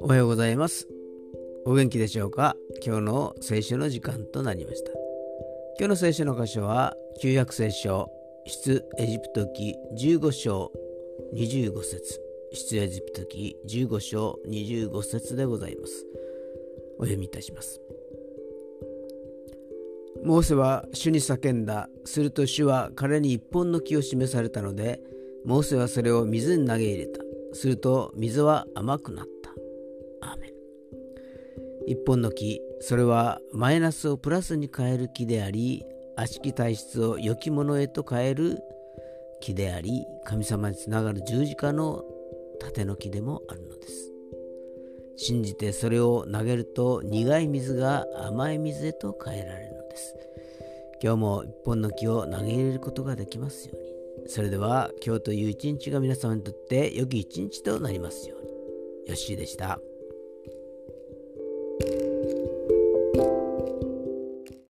おはようございます。お元気でしょうか？今日の聖書の時間となりました。今日の聖書の箇所は旧約聖書出エジプト記15章25節。出エジプト記15章25節でございます。お読みいたします。モーセは主に叫んだ。すると主は彼に一本の木を示されたので、モーセはそれを水に投げ入れた。すると水は甘くなった。アーメン一本の木、それはマイナスをプラスに変える木であり、悪しき体質を良きものへと変える木であり、神様につながる十字架の盾の木でもあるのです。信じてそれを投げると苦い水が甘い水へと変えられる。です。今日も一本の木を投げ入れることができますように。それでは今日という一日が皆様にとって良き一日となりますように。よッしーでした。